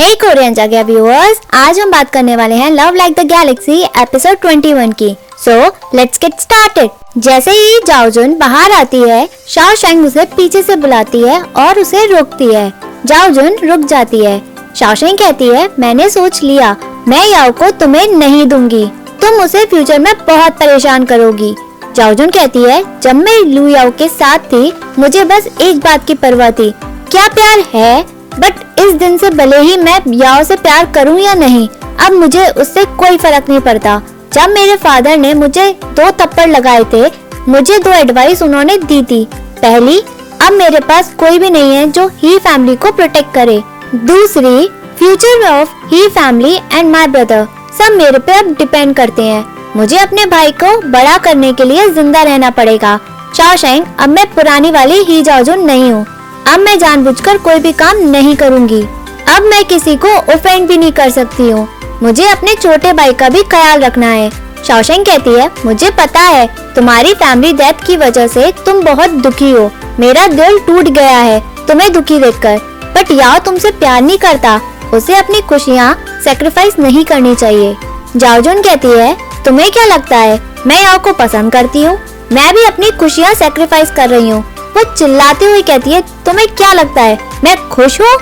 हे Korean जगह viewers आज हम बात करने वाले हैं Love Like the Galaxy episode 21 की। सो लेट्स गेट स्टार्टेड जैसे ही जाओजुन बाहर आती है शाओ शेंग उसे पीछे से बुलाती है और उसे रोकती है। जाओजुन रुक जाती है। शाओ शेंग कहती है, मैंने सोच लिया, मैं याओ को तुम्हें नहीं दूँगी। तुम उसे फ्यूचर में बहुत परेशान करोगी। जाओजुन कहती है, जब मैं लू याओ के साथ थी, मुझे बस एक बात की परवाह थी। क्या प्यार है? बट इस दिन से भले ही मैं याओ से प्यार करूँ या नहीं, अब मुझे उससे कोई फ़र्क नहीं पड़ता। जब मेरे फादर ने मुझे दो थप्पड़ लगाए थे, मुझे दो एडवाइस उन्होंने दी थी। पहली, अब मेरे पास कोई भी नहीं है जो ही फैमिली को प्रोटेक्ट करे। दूसरी future of He family and my brother सब मेरे पे अब डिपेंड करते हैं। मुझे अपने भाई को बड़ा करने के लिए ज़िंदा रहना पड़ेगा। शाओशेंग अब मैं पुरानी वाली ही जाओजुन नहीं हूँ। अब मैं जानबूझकर कोई भी काम नहीं करूँगी। अब मैं किसी को ऑफेंड भी नहीं कर सकती हूँ। मुझे अपने छोटे भाई का भी ख्याल रखना है। शौशन कहती है, मुझे पता है, तुम्हारी फैमिली डेथ की वजह से तुम बहुत दुखी हो। मेरा दिल टूट गया है, तुम्हें दुखी देखकर। बट याओ तुमसे प्यार नहीं करता। उसे अपनी खुशियाँ सेक्रीफाइस नहीं करनी चाहिए। जाओजुन कहती है, तुम्हें क्या लगता है? मैं याओ को पसंद करती हूँ। मैं भी अपनी खुशियाँ सेक्रीफाइस कर रही हूँ। वो चिल्लाते हुए कहती है, तुम्हें क्या लगता है? मैं खुश हूँ?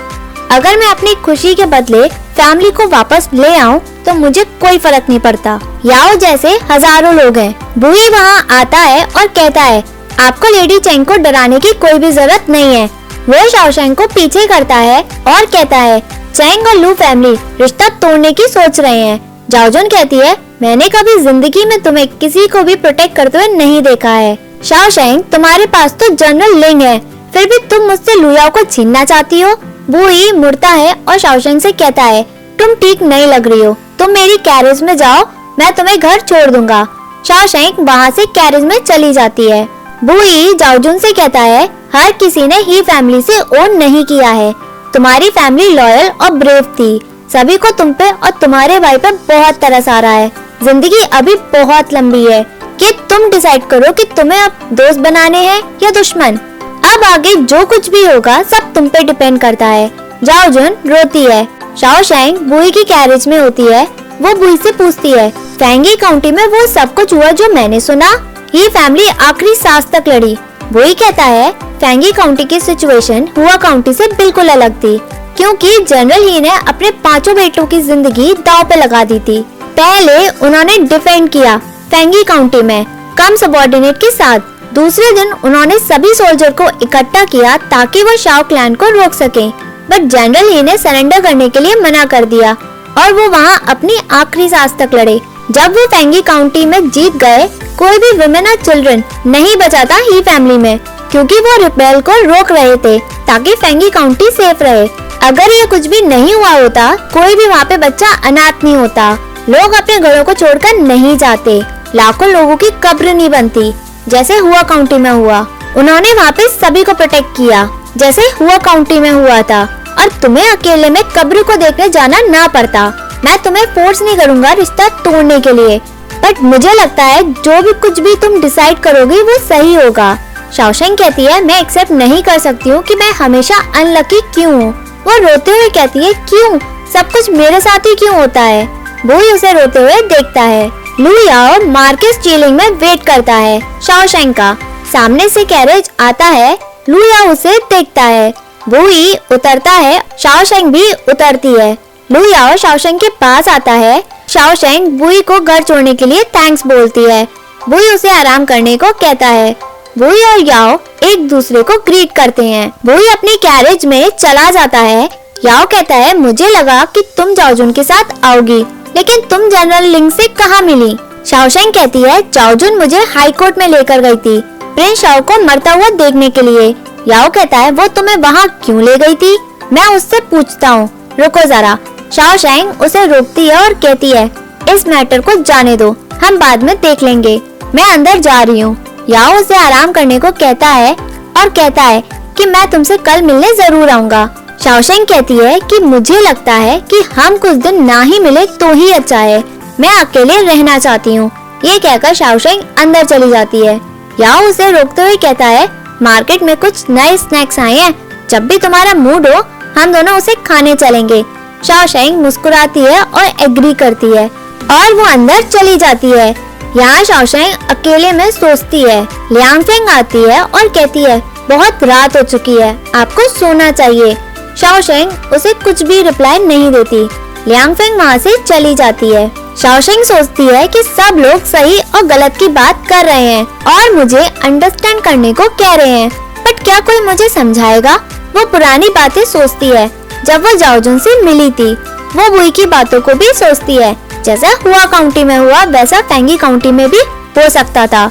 अगर मैं अपनी खुशी के बदले फैमिली को वापस ले आऊँ तो मुझे कोई फ़र्क नहीं पड़ता। याओ जैसे हज़ारों लोग हैं। बुई वहाँ आता है और कहता है, आपको लेडी चेंग को डराने की कोई भी ज़रूरत नहीं है। वो शाओशेंग को पीछे करता है और कहता है चेंग और लू फैमिली रिश्ता तोड़ने की सोच रहे हैं। जाओजुन कहती है, मैंने कभी ज़िंदगी में तुम्हें किसी को भी प्रोटेक्ट करते हुए नहीं देखा है। शाओशेंग तुम्हारे पास तो जनरल लिंग है। फिर भी तुम मुझसे लुयाओ को छीनना चाहती हो? बुई मुड़ता है और शाओशेंग से कहता है, तुम ठीक नहीं लग रही हो। तुम मेरी कैरेज में जाओ, मैं तुम्हें घर छोड़ दूँगा। शाओशेंग वहाँ से कैरेज में चली जाती है। बुई जाओजुन से कहता है, हर किसी ने ही फैमिली से ओन नहीं किया है। तुम्हारी फैमिली लॉयल और ब्रेव थी। सभी को तुम पे और तुम्हारे भाई पे बहुत तरस आ रहा है। ज़िंदगी अभी बहुत लंबी है। कि तुम डिसाइड करो कि तुम्हें अब दोस्त बनाने हैं या दुश्मन। अब आगे जो कुछ भी होगा, सब तुम पे डिपेंड करता है। जाओ जुन, रोती है। शाओ शेंग बुई की कैरेज में होती है। वो बुई से पूछती है, फैंगी काउंटी में वो सब कुछ हुआ जो मैंने सुना? ये फैमिली आखिरी सांस तक लड़ी। बुई कहता है, फैंगी काउंटी की सिचुएशन हुआ काउंटी से बिल्कुल अलग थी, क्योंकि जनरल ही ने अपने पाँचों बेटों की ज़िंदगी दाव पे लगा दी थी। पहले उन्होंने डिफेंड किया फेंगी काउंटी में कम सबॉर्डिनेट के साथ दूसरे दिन उन्होंने सभी सोल्जर को इकट्ठा किया ताकि वो शाओ क्लैन को रोक सके। बट जनरल ही ने सरेंडर करने के लिए मना कर दिया और वो वहाँ अपनी आखिरी सांस तक लड़े। जब वो फेंगी काउंटी में जीत गए, कोई भी वुमेन और चिल्ड्रन नहीं बचा था ही फैमिली में, क्योंकि वो रिपेल को रोक रहे थे ताकि फेंगी काउंटी सेफ़ रहे। अगर ये कुछ भी नहीं हुआ होता, कोई भी वहाँ पे बच्चा अनाथ नहीं होता। लोग अपने घरों को छोड़कर नहीं जाते। लाखों लोगों की कब्र नहीं बनती। जैसे हुआ काउंटी में हुआ। उन्होंने पे सभी को प्रोटेक्ट किया। जैसे हुआ काउंटी में हुआ था। और तुम्हें अकेले में कब्र को देखने जाना ना पड़ता। मैं तुम्हें फोर्स नहीं करूँगा रिश्ता तोड़ने के लिए। बट मुझे लगता है जो भी कुछ भी तुम डिसाइड करोगी वो सही होगा। शाओशेंग कहती है, मैं एक्सेप्ट नहीं कर सकती हूँ कि मैं हमेशा अनलकी क्यों हूँ? वो रोते हुए कहती है, क्यों? सब कुछ मेरे साथ ही क्यों होता है? वो ही उसे रोते हुए देखता है। लू याओ मार्केस चीलिंग में वेट करता है। शाओशेंग का सामने से कैरेज आता है लू याओ उसे देखता है। बुई उतरता है शाओशेंग भी उतरती है। लू याओ शाओशेंग के पास आता है। शाओशेंग बुई को घर छोड़ने के लिए थैंक्स बोलती है। बुई उसे आराम करने को कहता है। बुई और याओ एक दूसरे को ग्रीट करते हैं। बुई अपनी कैरेज में चला जाता है। याओ कहता है, मुझे लगा कि तुम जाओजुन के साथ आओगी। लेकिन तुम जनरल लिंग से कहाँ मिली? शाओशेंग कहती है, चाओजुन मुझे हाई कोर्ट में लेकर गई थी। प्रिंस शाओ को मरता हुआ देखने के लिए। याओ कहता है, वो तुम्हें वहाँ क्यों ले गई थी? मैं उससे पूछता हूँ। रुको जरा। शाओशेंग उसे रोकती है और कहती है, इस मैटर को जाने दो। हम बाद में देख लेंगे। मैं अंदर जा रही हूँ। याओ उसे आराम करने को कहता है और कहता है कि मैं तुमसे कल मिलने ज़रूर आऊँगा। शाओशेंग कहती है कि मुझे लगता है कि हम कुछ दिन ना ही मिले तो ही अच्छा है। मैं अकेले रहना चाहती हूँ। ये कहकर शाओशेंग अंदर चली जाती है। याओ उसे रोकते हुए कहता है, मार्केट में कुछ नए स्नैक्स आए हैं। जब भी तुम्हारा मूड हो, हम दोनों उसे खाने चलेंगे। शाओशेंग मुस्कुराती है और एग्री करती है और वो अंदर चली जाती है। यहाँ शाओशेंग अकेले में सोचती है। लियांगफेंग आती है और कहती है, बहुत रात हो चुकी है। आपको सोना चाहिए। शाओशेंग उसे कुछ भी रिप्लाई नहीं देती। लियांग फेंग वहाँ से चली जाती है। शाओशेंग सोचती है कि सब लोग सही और गलत की बात कर रहे हैं और मुझे अंडरस्टैंड करने को कह रहे हैं। बट क्या कोई मुझे समझाएगा? वो पुरानी बातें सोचती है। जब वो जाओजुन से मिली थी, वो बुई की बातों को भी सोचती है। जैसा हुआ काउंटी में हुआ, वैसा फेंगी काउंटी में भी हो सकता था।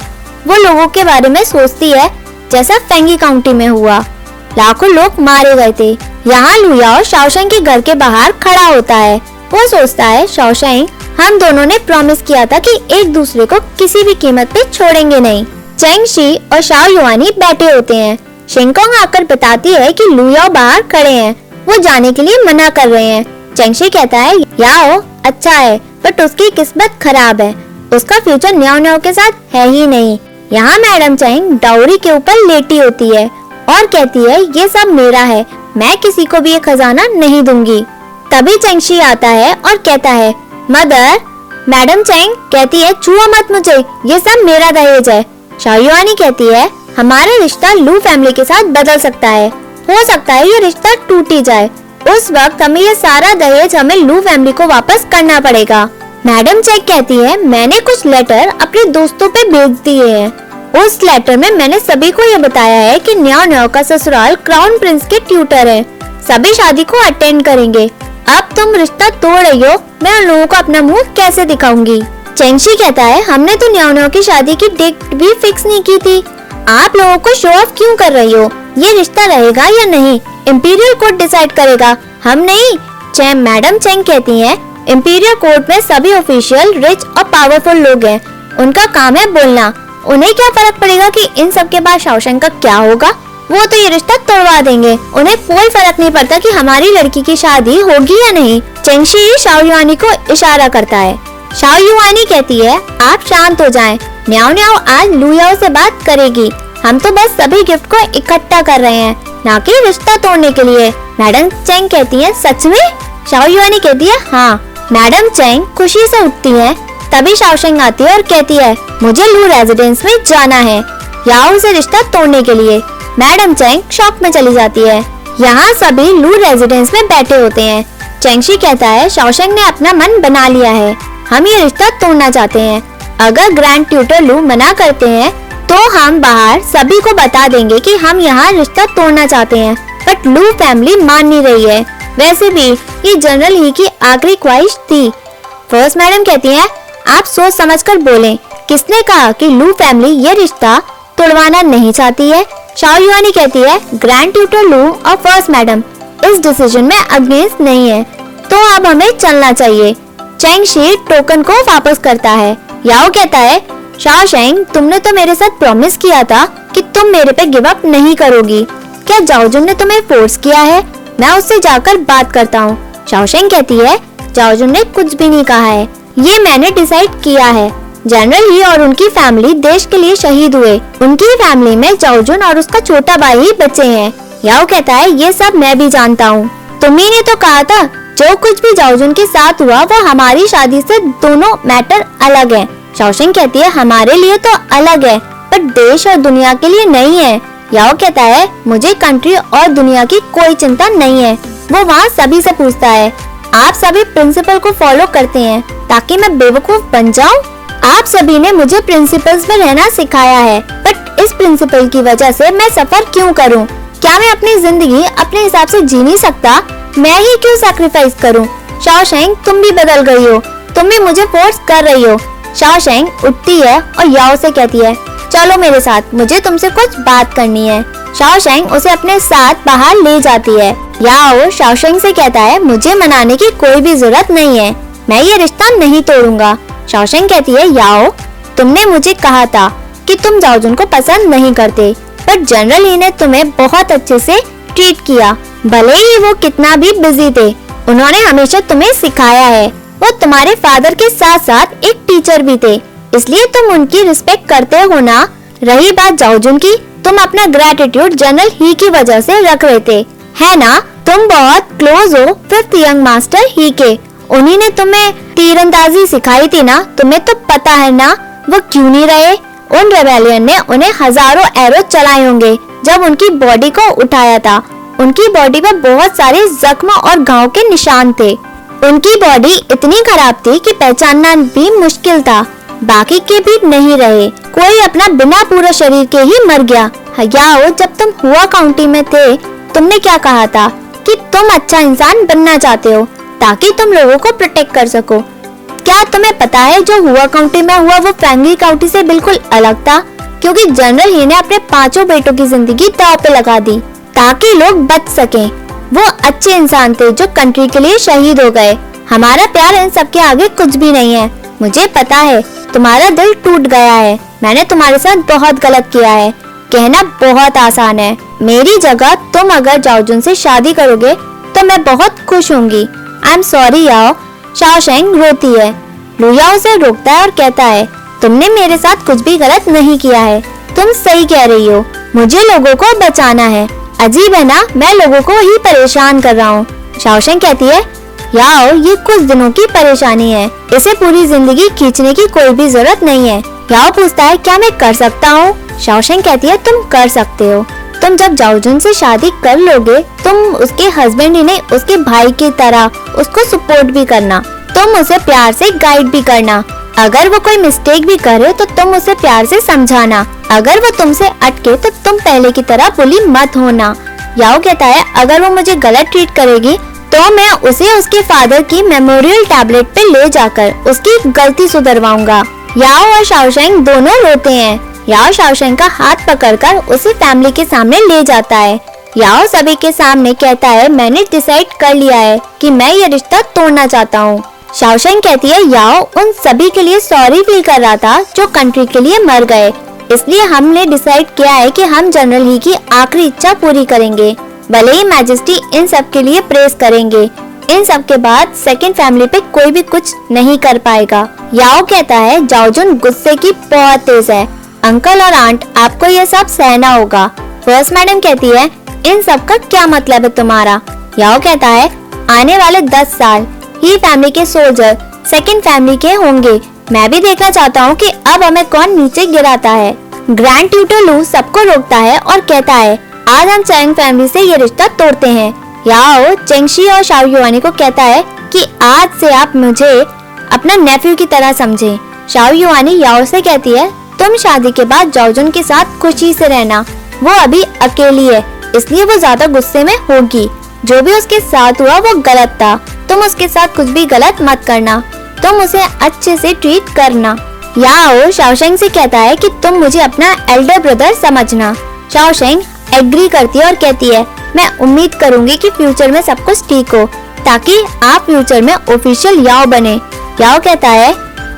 वो लोगों के बारे में सोचती है, जैसा फेंगी काउंटी में हुआ। लाखों लोग मारे गए थे। यहाँ लुयाओ शाओशेंग के घर के बाहर खड़ा होता है। वो सोचता है शाओशेंग हम दोनों ने प्रॉमिस किया था कि एक दूसरे को किसी भी कीमत पे छोड़ेंगे नहीं। चेंग शी और शाओ युवानी बैठे होते हैं। शिंगकोंग आकर बताती है कि लुयाओ बाहर खड़े हैं। वो जाने के लिए मना कर रहे हैं। चेंगशी कहता है, याओ अच्छा है, बट उसकी किस्मत खराब है। उसका फ्यूचर न्याओ न्याओ के साथ है ही नहीं। यहाँ मैडम चैंग डाउरी के ऊपर लेटी होती है। और कहती है, ये सब मेरा है, मैं किसी को भी ये खजाना नहीं दूँगी। तभी चैंगशी आता है और कहता है, मदर, मैडम चैंग कहती है, छुआ मत मुझे, ये सब मेरा दहेज है। शायुआनी कहती है, हमारा रिश्ता लू फैमिली के साथ बदल सकता है, हो सकता है ये रिश्ता टूटी जाए। उस वक्त हमें ये सारा दहेज हमें लू फैमिली को वापस करना पड़ेगा। मैडम चेक कहती है, मैंने कुछ लेटर अपने दोस्तों पे भेज दिए हैं। उस लेटर में मैंने सभी को ये बताया है कि न्याओ न्याओ का ससुराल क्राउन प्रिंस के ट्यूटर है। सभी शादी को अटेंड करेंगे। अब तुम रिश्ता तोड़ रही हो। मैं उन लोगों को अपना मुँह कैसे दिखाऊँगी? चेंगशी कहता है, हमने तो न्याओ की शादी की डेट भी फिक्स नहीं की थी। आप लोगों को शो ऑफ़ क्यों कर रही हो? ये रिश्ता रहेगा या नहीं? इम्पीरियल कोर्ट डिसाइड करेगा। हम नहीं। चैम मैडम चेंग कहती हैं इम्पीरियल कोर्ट में सभी ऑफिशियल रिच और पावरफुल लोग हैं। उनका काम है बोलना। उन्हें क्या फ़र्क पड़ेगा कि इन सब के बाद शाओशंग का क्या होगा? वो तो ये रिश्ता तोड़वा देंगे। उन्हें कोई फ़र्क नहीं पड़ता कि हमारी लड़की की शादी होगी या नहीं। चेंगशी शाओयुआनी को इशारा करता है। शाओयुआनी कहती है, आप शांत हो जाएँ। न्याओ न्याओ, आज लुयाओ से बात करेगी। हम तो बस सभी गिफ्ट को इकट्ठा कर रहे हैं, ना कि रिश्ता तोड़ने के लिए। मैडम चेंग कहती है, सच में? शाओ युआनी कहती है हाँ। मैडम चेंग खुशी से उठती है तभी शाओशेंग आती है और कहती है, मुझे लू रेजिडेंस में जाना है। याओ से रिश्ता तोड़ने के लिए। मैडम चैंग शॉक में चली जाती है। यहाँ सभी लू रेजिडेंस में बैठे होते हैं। चेंगशी कहता है शाओशेंग ने अपना मन बना लिया है। हम ये रिश्ता तोड़ना चाहते हैं। अगर ग्रैंड ट्यूटर लू मना करते हैं तो हम बाहर सभी को बता देंगे कि हम यहाँ रिश्ता तोड़ना चाहते हैं। बट लू फैमिली मान नहीं रही है। वैसे भी, ये जनरल ही की आखिरी ख्वाहिश थी। फ़र्स्ट मैडम कहती हैं आप सोच समझकर बोलें, किसने कहा कि लू फैमिली ये रिश्ता तोड़वाना नहीं चाहती है? शाओयुआनी कहती है, ग्रैंड ट्यूटर लू और फ़र्स्ट मैडम, इस डिसीज़न में अगेंस्ट नहीं है। तो अब हमें चलना चाहिए। चैंग शी टोकन को वापस करता है। याओ कहता है शाह शेंग तुमने तो मेरे साथ प्रॉमिस किया था कि तुम मेरे पे गिव अप नहीं करोगी। क्या जाओजुन ने तुम्हें फोर्स किया है? मैं उससे जाकर बात करता हूँ। शाओशेंग कहती है जाओजुन ने कुछ भी नहीं कहा है। ये मैंने डिसाइड किया है। जनरल ही और उनकी फैमिली देश के लिए शहीद हुए। उनकी फैमिली में जाओजुन और उसका छोटा भाई ही बचे हैं। याओ कहता है, ये सब मैं भी जानता हूँ। तुम्ही ने तो कहा था, जो कुछ भी जाओजुन के साथ हुआ, वो हमारी शादी से दोनों मैटर अलग है। शौशिंग कहती है, हमारे लिए तो अलग है, पर देश और दुनिया के लिए नहीं है। याओ कहता है, मुझे कंट्री और दुनिया की कोई चिंता नहीं है। वो वहाँ सभी से पूछता है आप सभी प्रिंसिपल को फॉलो करते हैं ताकि मैं बेवकूफ़ बन जाऊँ? आप सभी ने मुझे प्रिंसिपल्स में रहना सिखाया है बट इस प्रिंसिपल की वजह से मैं सफ़र क्यों करूँ? क्या मैं अपनी ज़िंदगी अपने हिसाब से जी नहीं सकता मैं ही क्यों सैक्रिफाइस करूँ? शाओशेंग तुम भी बदल गई हो तुम भी मुझे फोर्स कर रही हो शाओशेंग उठती है और याओ से कहती है, चलो मेरे साथ, मुझे तुमसे कुछ बात करनी है शाओशेंग उसे अपने साथ बाहर ले जाती है। याओ शाओशेंग से कहता है, मुझे मनाने की कोई भी ज़रूरत नहीं है। मैं ये रिश्ता नहीं तोड़ूँगा। शाओशेंग कहती है, याओ, तुमने मुझे कहा था कि तुम जाओजुन को पसंद नहीं करते पर जनरल ही ने तुम्हें बहुत अच्छे से ट्रीट किया। भले ही वो कितना भी बिज़ी थे, उन्होंने हमेशा तुम्हें सिखाया है। वो तुम्हारे फादर के साथ साथ एक टीचर भी थे। इसलिए तुम उनकी रिस्पेक्ट करते हो ना? रही बात जाओजुन की तुम अपना ग्रेटिट्यूड जनरल ही की वजह से रख रहे थे। है ना? तुम बहुत क्लोज हो फिफ्थ यंग मास्टर ही के। उन्हीं ने तुम्हें तीरंदाजी सिखाई थी ना? तुम्हें तो पता है ना? वो क्यों नहीं रहे? उन रेबेलियन ने उन्हें हज़ारों एरो चलाए होंगे, जब उनकी बॉडी को उठाया था। उनकी बॉडी पर बहुत सारे जख्म और घाव के निशान थे। उनकी बॉडी इतनी खराब थी कि पहचानना भी मुश्किल था। बाकी के भी नहीं रहे। कोई अपना बिना पूरा शरीर के ही मर गया। याओ जब तुम हुआ काउंटी में थे, तुमने क्या कहा था? कि तुम अच्छा इंसान बनना चाहते हो, ताकि तुम लोगों को प्रोटेक्ट कर सको। क्या तुम्हें पता है जो हुआ काउंटी में हुआ, वो फ्रैंकली काउंटी से बिल्कुल अलग था? क्योंकि जनरल ही ने अपने पाँचों बेटों की ज़िंदगी दाव पे लगा दी, ताकि लोग बच सकें। वो अच्छे इंसान थे जो कंट्री के लिए शहीद हो गए। हमारा प्यार इन सब के आगे कुछ भी नहीं है। मुझे पता है, तुम्हारा दिल टूट गया है। मैंने तुम्हारे साथ बहुत गलत किया है। कहना बहुत आसान है। मेरी जगह तुम अगर जाओजुन से शादी करोगे तो मैं बहुत खुश होंगी। आई एम सॉरी याओ। शाओशेंग रोती है। लुयाओ उसे रोकता है और कहता है, तुमने मेरे साथ कुछ भी गलत नहीं किया है। तुम सही कह रही हो। मुझे लोगों को बचाना है। अजीब है ना? मैं लोगों को ही परेशान कर रहा हूँ। शाओशेंग कहती है याओ ये कुछ दिनों की परेशानी है। इसे पूरी ज़िंदगी खींचने की कोई भी ज़रूरत नहीं है। याओ पूछता है, क्या मैं कर सकता हूँ? शाओशेंग कहती है, तुम कर सकते हो। तुम जब जाओजुन से शादी कर लोगे, तुम उसके हस्बैंड ही नहीं, उसके भाई की तरह उसको सपोर्ट भी करना। तुम उसे प्यार से गाइड भी करना। अगर वो कोई मिस्टेक भी करे तो तुम उसे प्यार से समझाना। अगर वो तुमसे अटके तो तुम पहले की तरह बुली मत होना। याओ कहता है, अगर वो मुझे गलत ट्रीट करेगी तो मैं उसे उसके फादर की मेमोरियल टैबलेट पे ले जाकर उसकी गलती सुधरवाऊँगा। याओ और शाओशेंग दोनों रोते हैं। याओ शाओशेंग का हाथ पकड़कर उसे फैमिली के सामने ले जाता है। याओ सभी के सामने कहता है, मैंने डिसाइड कर लिया है कि मैं ये रिश्ता तोड़ना चाहता हूँ। शाओशेंग कहती है, याओ उन सभी के लिए सॉरी फील कर रहा था जो कंट्री के लिए मर गए। इसलिए हमने डिसाइड किया है कि हम जनरल ही की आखिरी इच्छा पूरी करेंगे। भले ही मैजेस्टी इन सब के लिए प्रेस करेंगे। इन सब के बाद सेकंड फैमिली पे कोई भी कुछ नहीं कर पाएगा। याओ कहता है जाओजुन गुस्से की बहुत तेज है। अंकल और आंट आपको ये सब सहना होगा। फ़र्स्ट मैडम कहती है, इन सब का क्या मतलब है तुम्हारा? याओ कहता है, आने वाले दस साल, ही फैमिली के सोल्जर सेकंड फैमिली के होंगे। मैं भी देखना चाहता हूँ कि अब हमें कौन नीचे गिराता है। ग्रैंड ट्यूटर लू सबको रोकता है और कहता है आज हम चैंग फैमिली से ये रिश्ता तोड़ते हैं। याओ चेंगशी और शाओ युआनी को कहता है कि आज से आप मुझे अपना नेफ्यू की तरह समझें। शाओ युवानी याओ से कहती है, तुम शादी के बाद जाओजुन के साथ खुशी से रहना। वो अभी अकेली है, इसलिए वो ज़्यादा गुस्से में होगी। जो भी उसके साथ हुआ, वो गलत था। तुम उसके साथ कुछ भी गलत मत करना। तुम उसे अच्छे से ट्रीट करना। याओ शाओशेंग से कहता है कि तुम मुझे अपना एल्डर ब्रदर समझना। शाओशेंग एग्री करती है और कहती है, मैं उम्मीद करूँगी कि फ्यूचर में सब कुछ ठीक हो, ताकि आप फ्यूचर में ऑफिशियल याओ बने। याओ कहता है,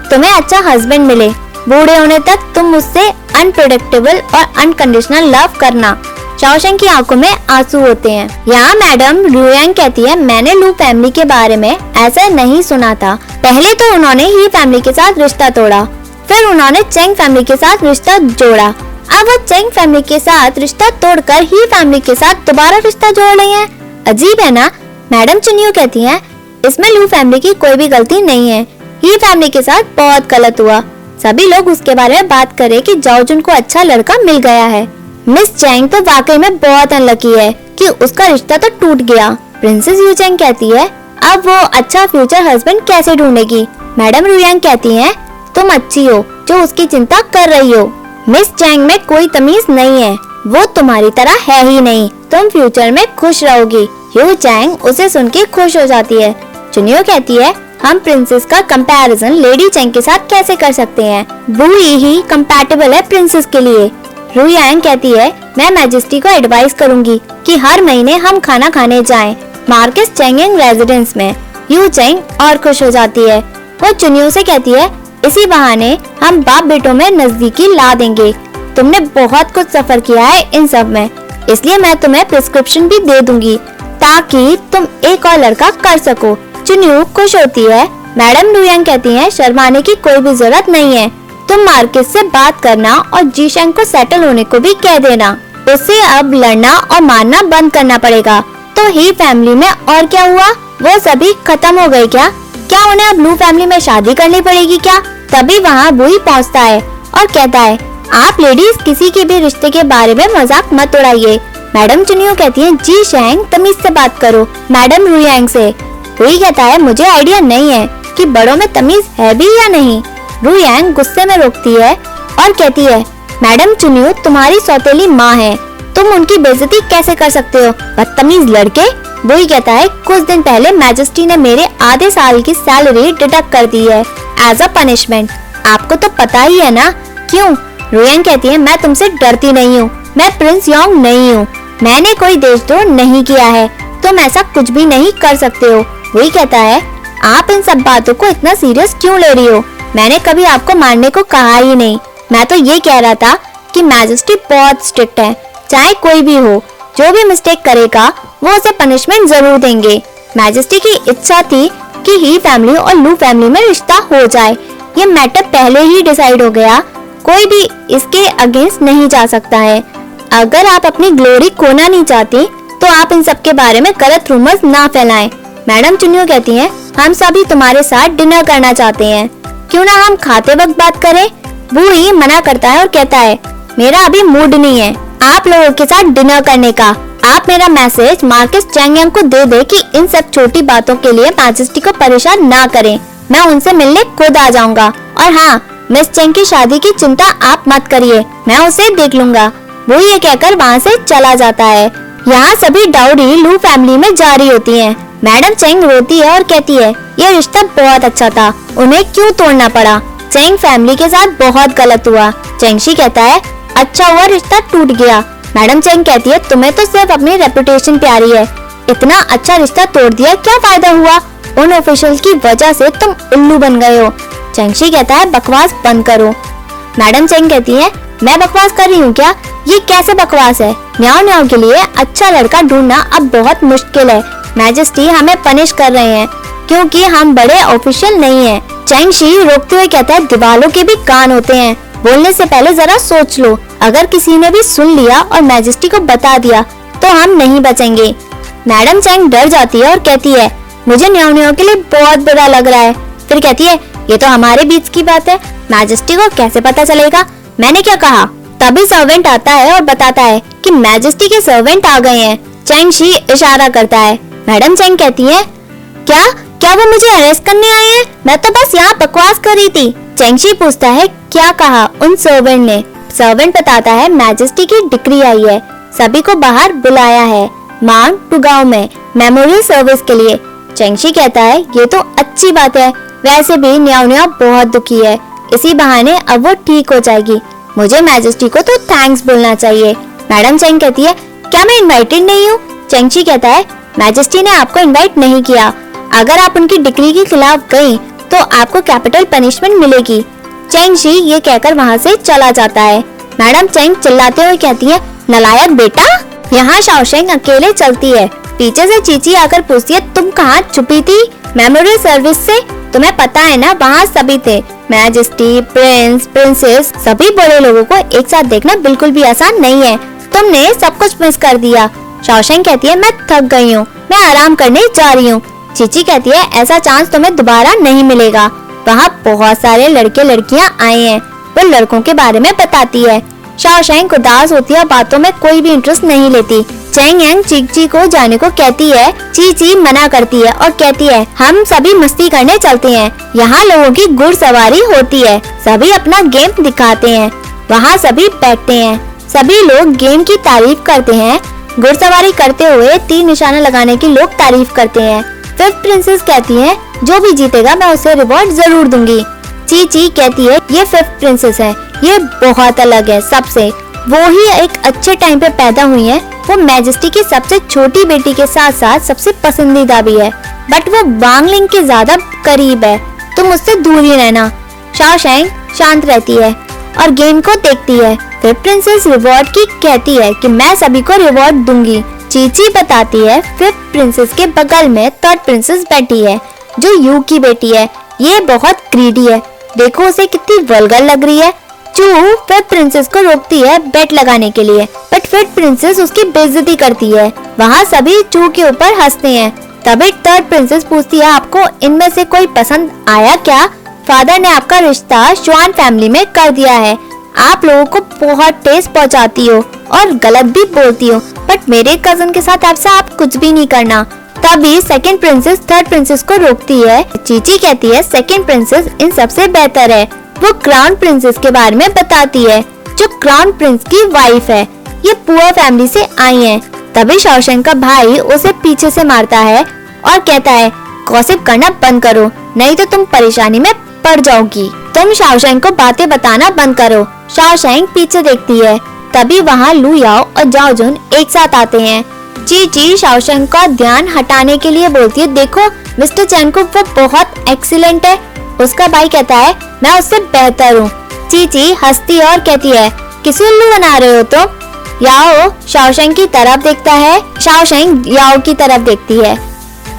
तुम्हें अच्छा हस्बैंड मिले। बूढ़े होने तक तुम मुझसे अनप्रोडक्टेबल और अनकंडीशनल लव करना। चाओशेंग की आँखों में आँसू होते हैं। यहाँ मैडम, रूयांग कहती है, मैंने लू फैमिली के बारे में ऐसा नहीं सुना था। पहले तो उन्होंने ही फैमिली के साथ रिश्ता तोड़ा, फिर उन्होंने चेंग फैमिली के साथ रिश्ता जोड़ा। अब वो चेंग फैमिली के साथ रिश्ता तोड़कर ही फैमिली के साथ दोबारा रिश्ता जोड़ रही हैं। अजीब है ना? मैडम चुनियो कहती है, इसमें लू फैमिली की कोई भी गलती नहीं है। ही फैमिली के साथ बहुत गलत हुआ। सभी लोग उसके बारे में बात करे कि जाओजुन को अच्छा लड़का मिल गया है। मिस चैंग तो वाकई में बहुत अनलकी है कि उसका रिश्ता तो टूट गया। प्रिंसेस यू चैंग कहती है, अब वो अच्छा फ्यूचर हस्बैंड कैसे ढूंढेगी? मैडम रुयांग कहती हैं, तुम अच्छी हो, जो उसकी चिंता कर रही हो। मिस चैंग में कोई तमीज नहीं है। वो तुम्हारी तरह है ही नहीं। तुम फ्यूचर में खुश रहोगी। यू चैंग उसे सुन के खुश हो जाती है। चुनियो कहती है, हम प्रिंसेस का कंपैरिजन लेडी चैंग के साथ कैसे कर सकते हैं? वो ही कंपैटिबल है प्रिंसेस के लिए। रू यांग कहती है, मैं मैजेस्टी को एडवाइस करूँगी कि हर महीने हम खाना खाने जाएँ मार्केस चेंगिंग रेजिडेंस में। यू चैंग और खुश हो जाती है। वो चुनियो से कहती है इसी बहाने हम बाप बेटों में नजदीकी ला देंगे। तुमने बहुत कुछ सफ़र किया है इन सब में। इसलिए मैं तुम्हें प्रिस्क्रिप्शन भी दे दूँगी, ताकि तुम एक और लड़का कर सको। चुन्यू खुश होती है। मैडम लुयंग कहती हैं, शर्माने की कोई भी ज़रूरत नहीं है। तुम मार्केट से बात करना और जीशंग को सेटल होने को भी कह देना। उसे अब लड़ना और मारना बंद करना पड़ेगा। तो ही फैमिली में और क्या हुआ? वो सभी खत्म हो गए क्या? क्या उन्हें अब ब्लू फैमिली में शादी करनी पड़ेगी क्या? तभी वहाँ बुई पहुँचता है और कहता है, आप लेडीज़ किसी के भी रिश्ते के बारे में मज़ाक मत उड़ाइए। मैडम चुनियो कहती है, जी शैंग तमीज से बात करो। मैडम रुयांग से रुई कहता है, मुझे आइडिया नहीं है कि बड़ों में तमीज है भी या नहीं। रुयांग गुस्से में रोकती है और कहती है, मैडम चुनियो, तुम्हारी सौतेली माँ है। तुम उनकी बेइज्जती कैसे कर सकते हो? बदतमीज लड़के? वही कहता है, कुछ दिन पहले मैजेस्टी ने मेरे आधे साल की सैलरी डिडक्ट कर दी है एज अ पनिशमेंट आपको तो पता ही है ना? क्यों? रोयन कहती है, मैं तुमसे डरती नहीं हूँ, मैं प्रिंस योंग नहीं हूँ, मैंने कोई देशद्रोह नहीं किया है, तुम ऐसा कुछ भी नहीं कर सकते हो। वही कहता है, आप इन सब बातों को इतना सीरियस क्यों ले रही हो? मैंने कभी आपको मारने को कहा ही नहीं। मैं तो ये कह रहा था कि मैजेस्टी बहुत स्ट्रिक्ट है, चाहे कोई भी हो, जो भी मिस्टेक करेगा वो उसे पनिशमेंट ज़रूर देंगे। मैजेस्टी की इच्छा थी कि ही फैमिली और लू फैमिली में रिश्ता हो जाए। ये मैटर पहले ही डिसाइड हो गया। कोई भी इसके अगेंस्ट नहीं जा सकता है। अगर आप अपनी ग्लोरी खोना नहीं चाहती तो आप इन सब के बारे में गलत रूमर्स ना फैलाएँ। मैडम चुनियो कहती हैं, हम सभी तुम्हारे साथ डिनर करना चाहते हैं। क्यों ना हम खाते वक्त बात करें? वो ही मना करता है और कहता है मेरा अभी मूड नहीं है। आप लोगों के साथ डिनर करने का। आप मेरा मैसेज मार्केस चैंगयांग को दे दे कि इन सब छोटी बातों के लिए मैजेस्टी को परेशान ना करें। मैं उनसे मिलने खुद आ जाऊँगा। और हाँ मिस चेंग की शादी की चिंता आप मत करिए। मैं उसे देख लूँगा। वो ये कहकर वहाँ से चला जाता है। यहाँ सभी डाउरी लू फैमिली में जारी होती हैं। मैडम चेंग रोती है और कहती है, ये रिश्ता बहुत अच्छा था। उन्हें क्यों तोड़ना पड़ा? चेंग फैमिली के साथ बहुत गलत हुआ। चेंगशी कहता है अच्छा हुआ रिश्ता टूट गया। मैडम चेंग कहती है, तुम्हें तो सिर्फ़ अपनी रेपुटेशन प्यारी है। इतना अच्छा रिश्ता तोड़ दिया, क्या फ़ायदा हुआ? उन ऑफिशियल की वजह से तुम उल्लू बन गए हो। चेंगशी कहता है, बकवास बंद करो। मैडम चेंग कहती है, मैं बकवास कर रही हूँ क्या? ये कैसे बकवास है? न्याओ न्याओ के लिए अच्छा लड़का ढूंढना अब बहुत मुश्किल है। मैजेस्टी हमें पनिश कर रहे हैं, क्योंकि हम बड़े ऑफिशियल नहीं हैं। चैंगशी रोकते हुए कहता है, दीवालों के भी कान होते हैं। बोलने से पहले जरा सोच लो। अगर किसी ने भी सुन लिया और मैजेस्टी को बता दिया तो हम नहीं बचेंगे। मैडम चैंग डर जाती है और कहती है, मुझे न्याओ के लिए बहुत बुरा लग रहा है। फिर कहती है, ये तो हमारे बीच की बात है। मैजेस्टी को कैसे पता चलेगा? मैंने क्या कहा? तभी सर्वेंट आता है और बताता है कि मैजेस्टी के सर्वेंट आ गए हैं। चैंग शी इशारा करता है। मैडम चैंग कहती है, क्या? क्या वो मुझे अरेस्ट करने आए हैं? मैं तो बस यहाँ बकवास कर रही थी। चैंगशी पूछता है, क्या कहा उन सर्वेंट ने? सर्वेंट बताता है मैजेस्टी की डिग्री आई है। सभी को बाहर बुलाया है। मांग टू गाँव में मेमोरियल सर्विस के लिए। चैंगशी कहता है, ये तो अच्छी बात है। वैसे भी न्याव न्याव बहुत दुखी है। इसी बहाने अब वो ठीक हो जाएगी। मुझे मैजेस्टी को तो थैंक्स बोलना चाहिए। मैडम चेंग कहती है, क्या मैं इनवाइटेड नहीं हूँ? चेंगची कहता है मैजेस्टी ने आपको इनवाइट नहीं किया। अगर आप उनकी डिग्री के खिलाफ गई तो आपको कैपिटल पनिशमेंट मिलेगी। चेंगशी ये कहकर वहाँ से चला जाता है। मैडम चेंग चिल्लाते हुए कहती है, नलायक बेटा, यहाँ शाओशेंग अकेले चलती है। पीछे से चीची आकर पूछती है, तुम कहाँ छुपी थी? मेमोरियल सर्विस से? तुम्हें पता है ना, वहाँ सभी थे। मैजेस्टी प्रिंस, प्रिंसेस, सभी बड़े लोगों को एक साथ देखना बिल्कुल भी आसान नहीं है। तुमने सब कुछ मिस कर दिया। शौशन कहती है, मैं थक गई हूँ। मैं आराम करने जा रही हूँ। चीची कहती है, ऐसा चांस तुम्हें दोबारा नहीं मिलेगा। वहाँ बहुत सारे लड़के लड़कियाँ आए हैं। वो लड़कों के बारे में बताती है। शाओशैंग उदास होती है बातों में कोई भी इंटरेस्ट नहीं लेती। चैंग यांग चीक ची को जाने को कहती है, ची ची, मना करती है और कहती है, हम सभी मस्ती करने चलते हैं। यहाँ लोगों की गुड़ सवारी होती है। सभी अपना गेम दिखाते हैं। वहाँ सभी बैठते हैं। सभी लोग गेम की तारीफ़ करते हैं। घुड़सवारी करते हुए तीन निशाना लगाने की लोग तारीफ़ करते हैं। फिफ्थ प्रिंसेस कहती है, जो भी जीतेगा, मैं उसे रिवॉर्ड ज़रूर दूँगी। ची ची कहती है, ये फिफ्थ प्रिंसेस है, ये बहुत अलग है सबसे। वो ही एक अच्छे टाइम पे पैदा हुई है। वो मैजेस्टी की सबसे छोटी बेटी के साथ साथ सबसे पसंदीदा भी है। बट वो बांगलिंग के ज़्यादा करीब है। तुम उससे दूर ही रहना। शाओशैंग शांत रहती है और गेम को देखती है। फिर प्रिंसेस रिवॉर्ड की कहती है कि मैं सभी को रिवॉर्ड दूँगी। चीची बताती है फिफ्थ प्रिंसेस के बगल में थर्ड प्रिंसेस बैठी है, जो यू की बेटी है। ये बहुत ग्रीडी है। देखो उसे कितनी वल्गर लग रही है। चू फिफ्थ प्रिंसेस को रोकती है बेट लगाने के लिए बट फिर प्रिंसेस उसकी बेइज्जती करती है। वहाँ सभी चू के ऊपर हँसते हैं। तभी थर्ड प्रिंसेस पूछती है, आपको इनमें से कोई पसंद आया क्या? फादर ने आपका रिश्ता श्वान फैमिली में कर दिया है। आप लोगों को बहुत टेस्ट पहुंचाती हो और गलत भी बोलती हो बट मेरे कज़न के साथ ऐसा आप कुछ भी नहीं करना। तभी सेकंड प्रिंसेस थर्ड प्रिंसेस को रोकती है। चीची कहती है सेकंड प्रिंसेस इन सबसे बेहतर है। वो क्राउन प्रिंसेस के बारे में बताती है, जो क्राउन प्रिंस की वाइफ है। ये पुअर फैमिली से आई है। तभी शौशन का भाई उसे पीछे से मारता है और कहता है गॉसिप करना बंद करो, नहीं तो तुम परेशानी में पड़ जाओगी। तुम शाओशैंग को बातें बताना बंद करो। शाओशैंग पीछे देखती है। तभी वहाँ लू याओ और जाओजुन एक साथ आते हैं। ची ची शाओशैंग का ध्यान हटाने के लिए बोलती है, देखो, मिस्टर चैन को वो बहुत एक्सीलेंट है। उसका भाई कहता है, मैं उससे बेहतर हूँ। चीची हंसती और कहती है, किस उल्लू बना रहे हो तुम? तो? याओ शाओशेंग की तरफ़ देखता है, शाओशेंग याओ की तरफ़ देखती है।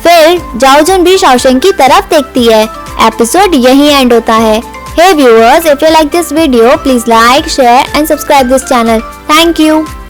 फिर जाओजुन भी शाओशेंग की तरफ़ देखती है। एपिसोड यही एंड होता है। Hey viewers, if you like this video, please like, share and subscribe this channel. Thank you.